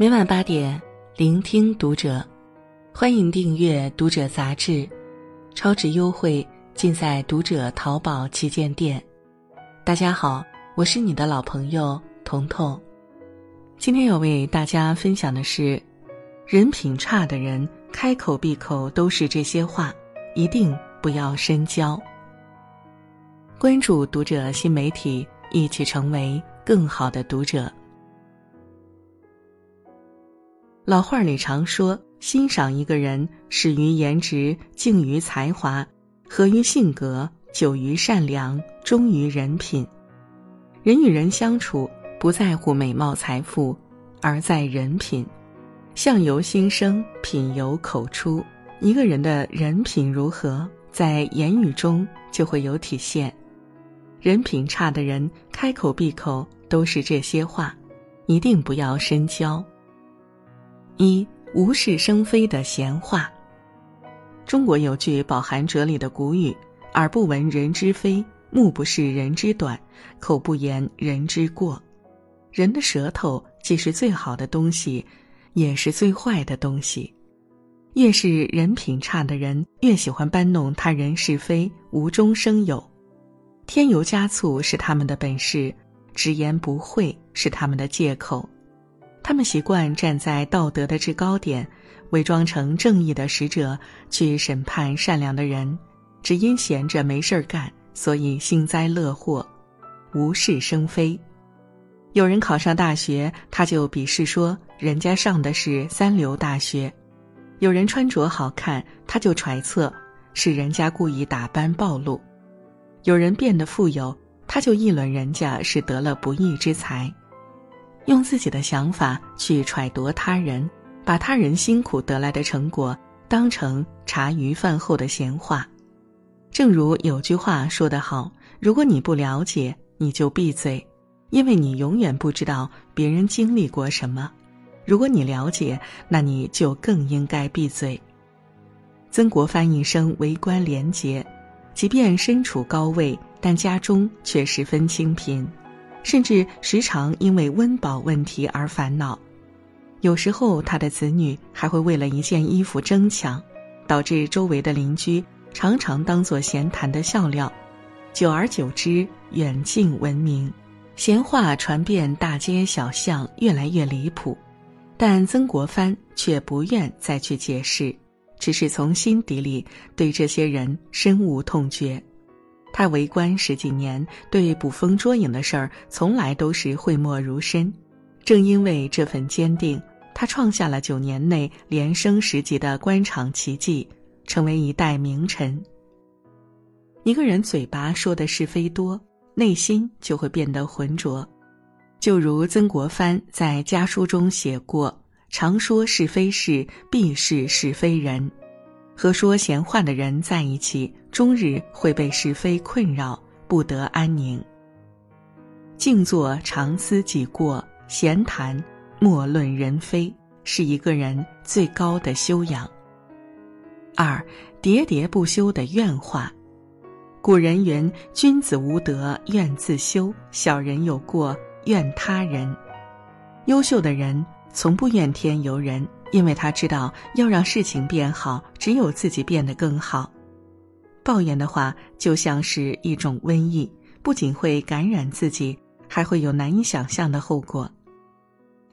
每晚八点，聆听读者，欢迎订阅《读者》杂志，超值优惠尽在《读者》淘宝旗舰店。大家好，我是你的老朋友彤彤。今天要为大家分享的是，人品差的人开口闭口都是这些话，一定不要深交。关注《读者》新媒体，一起成为更好的读者。老话里常说：“欣赏一个人，始于颜值，敬于才华，合于性格，久于善良，忠于人品。”人与人相处，不在乎美貌财富，而在人品。相由心生，品由口出。一个人的人品如何，在言语中就会有体现。人品差的人，开口闭口都是这些话，一定不要深交。一无事生非的闲话。中国有句饱含哲理的古语：“耳不闻人之非，目不视人之短，口不言人之过。”人的舌头既是最好的东西，也是最坏的东西。越是人品差的人，越喜欢搬弄他人是非，无中生有，添油加醋是他们的本事，直言不讳是他们的借口。他们习惯站在道德的制高点，伪装成正义的使者去审判善良的人，只因闲着没事儿干，所以幸灾乐祸，无事生非。有人考上大学，他就鄙视说人家上的是三流大学；有人穿着好看，他就揣测是人家故意打扮暴露；有人变得富有，他就议论人家是得了不义之财。用自己的想法去揣度他人，把他人辛苦得来的成果当成茶余饭后的闲话。正如有句话说得好：“如果你不了解，你就闭嘴，因为你永远不知道别人经历过什么；如果你了解，那你就更应该闭嘴。”曾国藩一生为官廉洁，即便身处高位，但家中却十分清贫。甚至时常因为温饱问题而烦恼，有时候他的子女还会为了一件衣服争抢，导致周围的邻居常常当作闲谈的笑料，久而久之远近闻名，闲话传遍大街小巷，越来越离谱。但曾国藩却不愿再去解释，只是从心底里对这些人深恶痛绝。他为官十几年，对捕风捉影的事儿从来都是讳莫如深。正因为这份坚定，他创下了九年内连升十级的官场奇迹，成为一代名臣。一个人嘴巴说的是非多，内心就会变得浑浊。就如曾国藩在家书中写过：“常说是非事，必是是非人。”和说闲话的人在一起，终日会被是非困扰，不得安宁。静坐常思己过，闲谈莫论人非，是一个人最高的修养。二，喋喋不休的怨话。古人云：“君子无德，怨自修；小人有过，怨他人。”优秀的人从不怨天尤人。因为他知道，要让事情变好，只有自己变得更好。抱怨的话就像是一种瘟疫，不仅会感染自己，还会有难以想象的后果。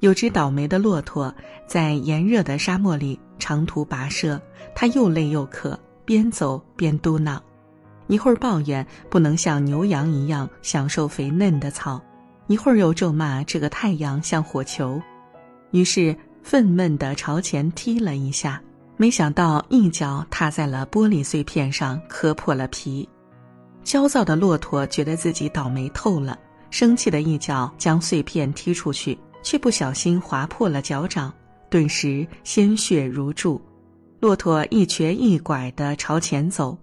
有只倒霉的骆驼在炎热的沙漠里长途跋涉，它又累又渴，边走边嘟囔：一会儿抱怨不能像牛羊一样享受肥嫩的草，一会儿又咒骂这个太阳像火球，于是。愤懑地朝前踢了一下，没想到一脚踏在了玻璃碎片上，磕破了皮。焦躁的骆驼觉得自己倒霉透了，生气的一脚将碎片踢出去，却不小心划破了脚掌，顿时鲜血如注。骆驼一瘸一拐地朝前走，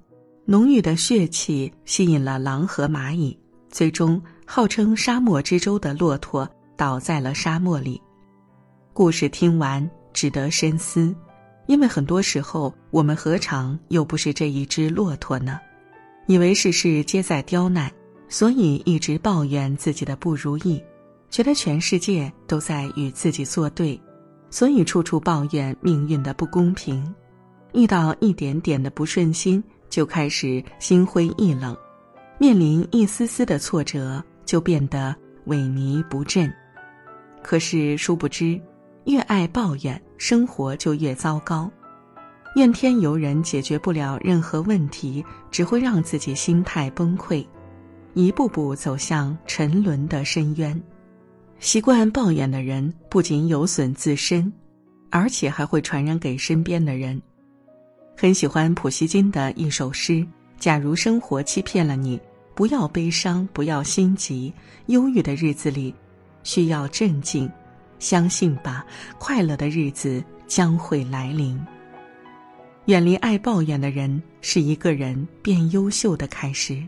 浓郁的血气吸引了狼和蚂蚁，最终号称沙漠之舟的骆驼倒在了沙漠里。故事听完值得深思，因为很多时候我们何尝又不是这一只骆驼呢？以为事事皆在刁难，所以一直抱怨自己的不如意，觉得全世界都在与自己作对，所以处处抱怨命运的不公平，遇到一点点的不顺心就开始心灰意冷，面临一丝丝的挫折就变得萎靡不振。可是殊不知，越爱抱怨，生活就越糟糕。怨天尤人解决不了任何问题，只会让自己心态崩溃，一步步走向沉沦的深渊。习惯抱怨的人不仅有损自身，而且还会传染给身边的人。很喜欢普希金的一首诗：“假如生活欺骗了你，不要悲伤，不要心急，忧郁的日子里，需要镇静，相信吧，快乐的日子将会来临。”远离爱抱怨的人，是一个人变优秀的开始。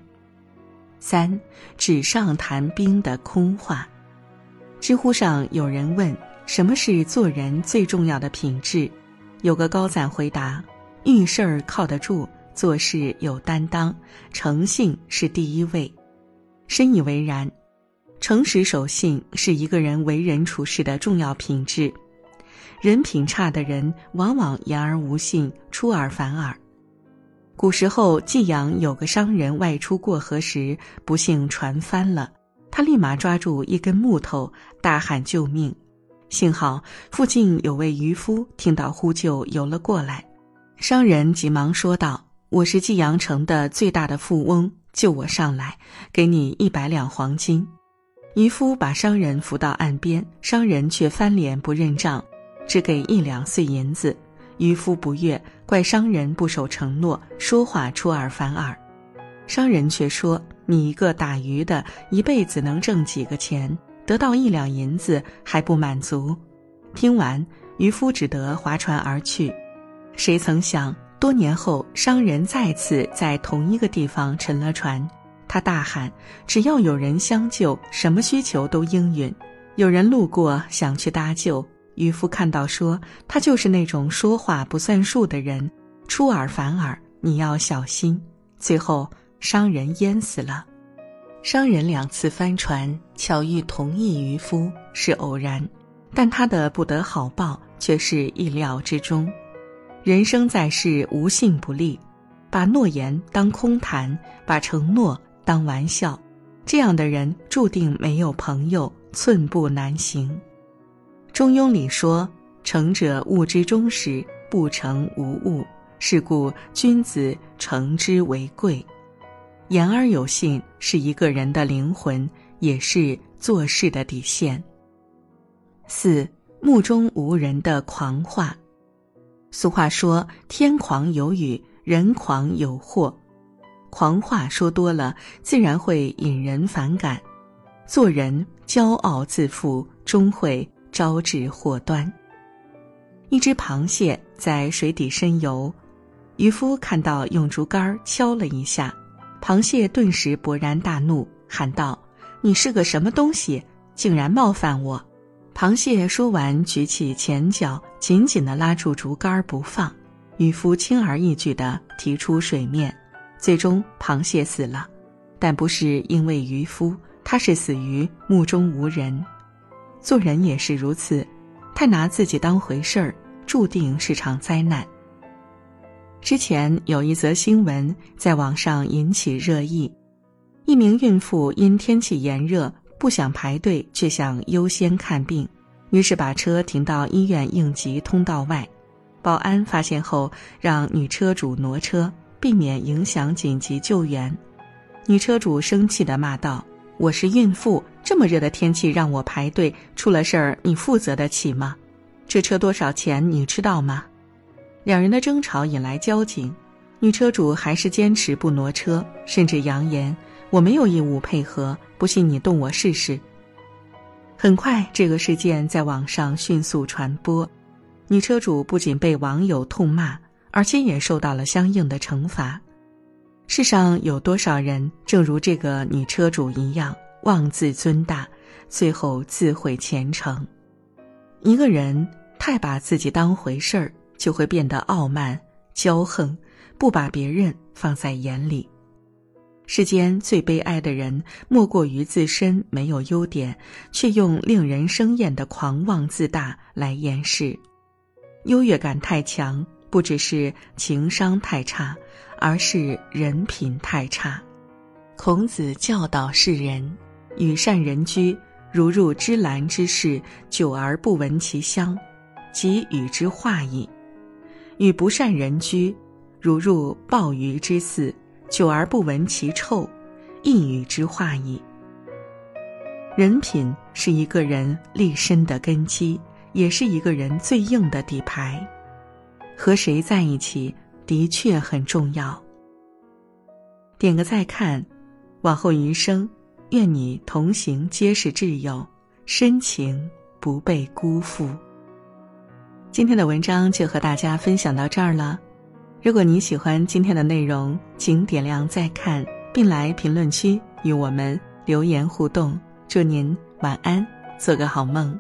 三，纸上谈兵的空话。知乎上有人问：“什么是做人最重要的品质？”有个高赞回答：“遇事儿靠得住，做事有担当，诚信是第一位。”深以为然。诚实守信是一个人为人处事的重要品质。人品差的人往往言而无信，出尔反尔。古时候，济阳有个商人外出过河时，不幸船翻了，他立马抓住一根木头，大喊救命。幸好附近有位渔夫听到呼救，游了过来。商人急忙说道：“我是济阳城的最大的富翁，救我上来，给你一百两黄金。”渔夫把商人扶到岸边，商人却翻脸不认账。只给一两碎银子，渔夫不悦，怪商人不守承诺，说话出尔反尔。商人却说：“你一个打鱼的，一辈子能挣几个钱？得到一两银子还不满足？”听完，渔夫只得划船而去。谁曾想，多年后，商人再次在同一个地方沉了船。他大喊：“只要有人相救，什么需求都应允。”有人路过，想去搭救。渔夫看到说：“他就是那种说话不算数的人，出尔反尔，你要小心。”最后，商人淹死了。商人两次翻船，巧遇同一渔夫是偶然，但他的不得好报却是意料之中。人生在世，无信不立，把诺言当空谈，把承诺当玩笑，这样的人注定没有朋友，寸步难行。中庸里说：“成者物之终始，不成无物。是故君子诚之为贵。言而有信是一个人的灵魂，也是做事的底线。”四目中无人的狂话。俗话说：“天狂有雨，人狂有祸。”狂话说多了，自然会引人反感。做人骄傲自负，终会。招致祸端。一只螃蟹在水底深游，渔夫看到用竹竿敲了一下，螃蟹顿时勃然大怒，喊道：“你是个什么东西，竟然冒犯我！”螃蟹说完，举起前脚，紧紧地拉住竹竿不放。渔夫轻而易举地提出水面，最终螃蟹死了，但不是因为渔夫，他是死于目中无人。做人也是如此，太拿自己当回事儿，注定是场灾难。之前有一则新闻在网上引起热议，一名孕妇因天气炎热不想排队，却想优先看病，于是把车停到医院应急通道外。保安发现后，让女车主挪车，避免影响紧急救援。女车主生气的骂道：“我是孕妇。”这么热的天气让我排队，出了事儿你负责得起吗？这车多少钱你知道吗？两人的争吵引来交警，女车主还是坚持不挪车，甚至扬言我没有义务配合，不信你动我试试。很快，这个事件在网上迅速传播，女车主不仅被网友痛骂，而且也受到了相应的惩罚。世上有多少人正如这个女车主一样？妄自尊大，最后自毁前程。一个人太把自己当回事儿，就会变得傲慢、骄横，不把别人放在眼里。世间最悲哀的人，莫过于自身没有优点，却用令人生厌的狂妄自大来掩饰。优越感太强，不只是情商太差，而是人品太差。孔子教导世人：与善人居，如入芝兰之室，久而不闻其香，即与之化矣；与不善人居，如入鲍鱼之肆。久而不闻其臭，亦与之化矣。人品是一个人立身的根基，也是一个人最硬的底牌。和谁在一起，的确很重要。点个再看，往后余生，愿你同行皆是挚友，深情不被辜负。今天的文章就和大家分享到这儿了。如果你喜欢今天的内容，请点亮再看，并来评论区与我们留言互动。祝您晚安，做个好梦。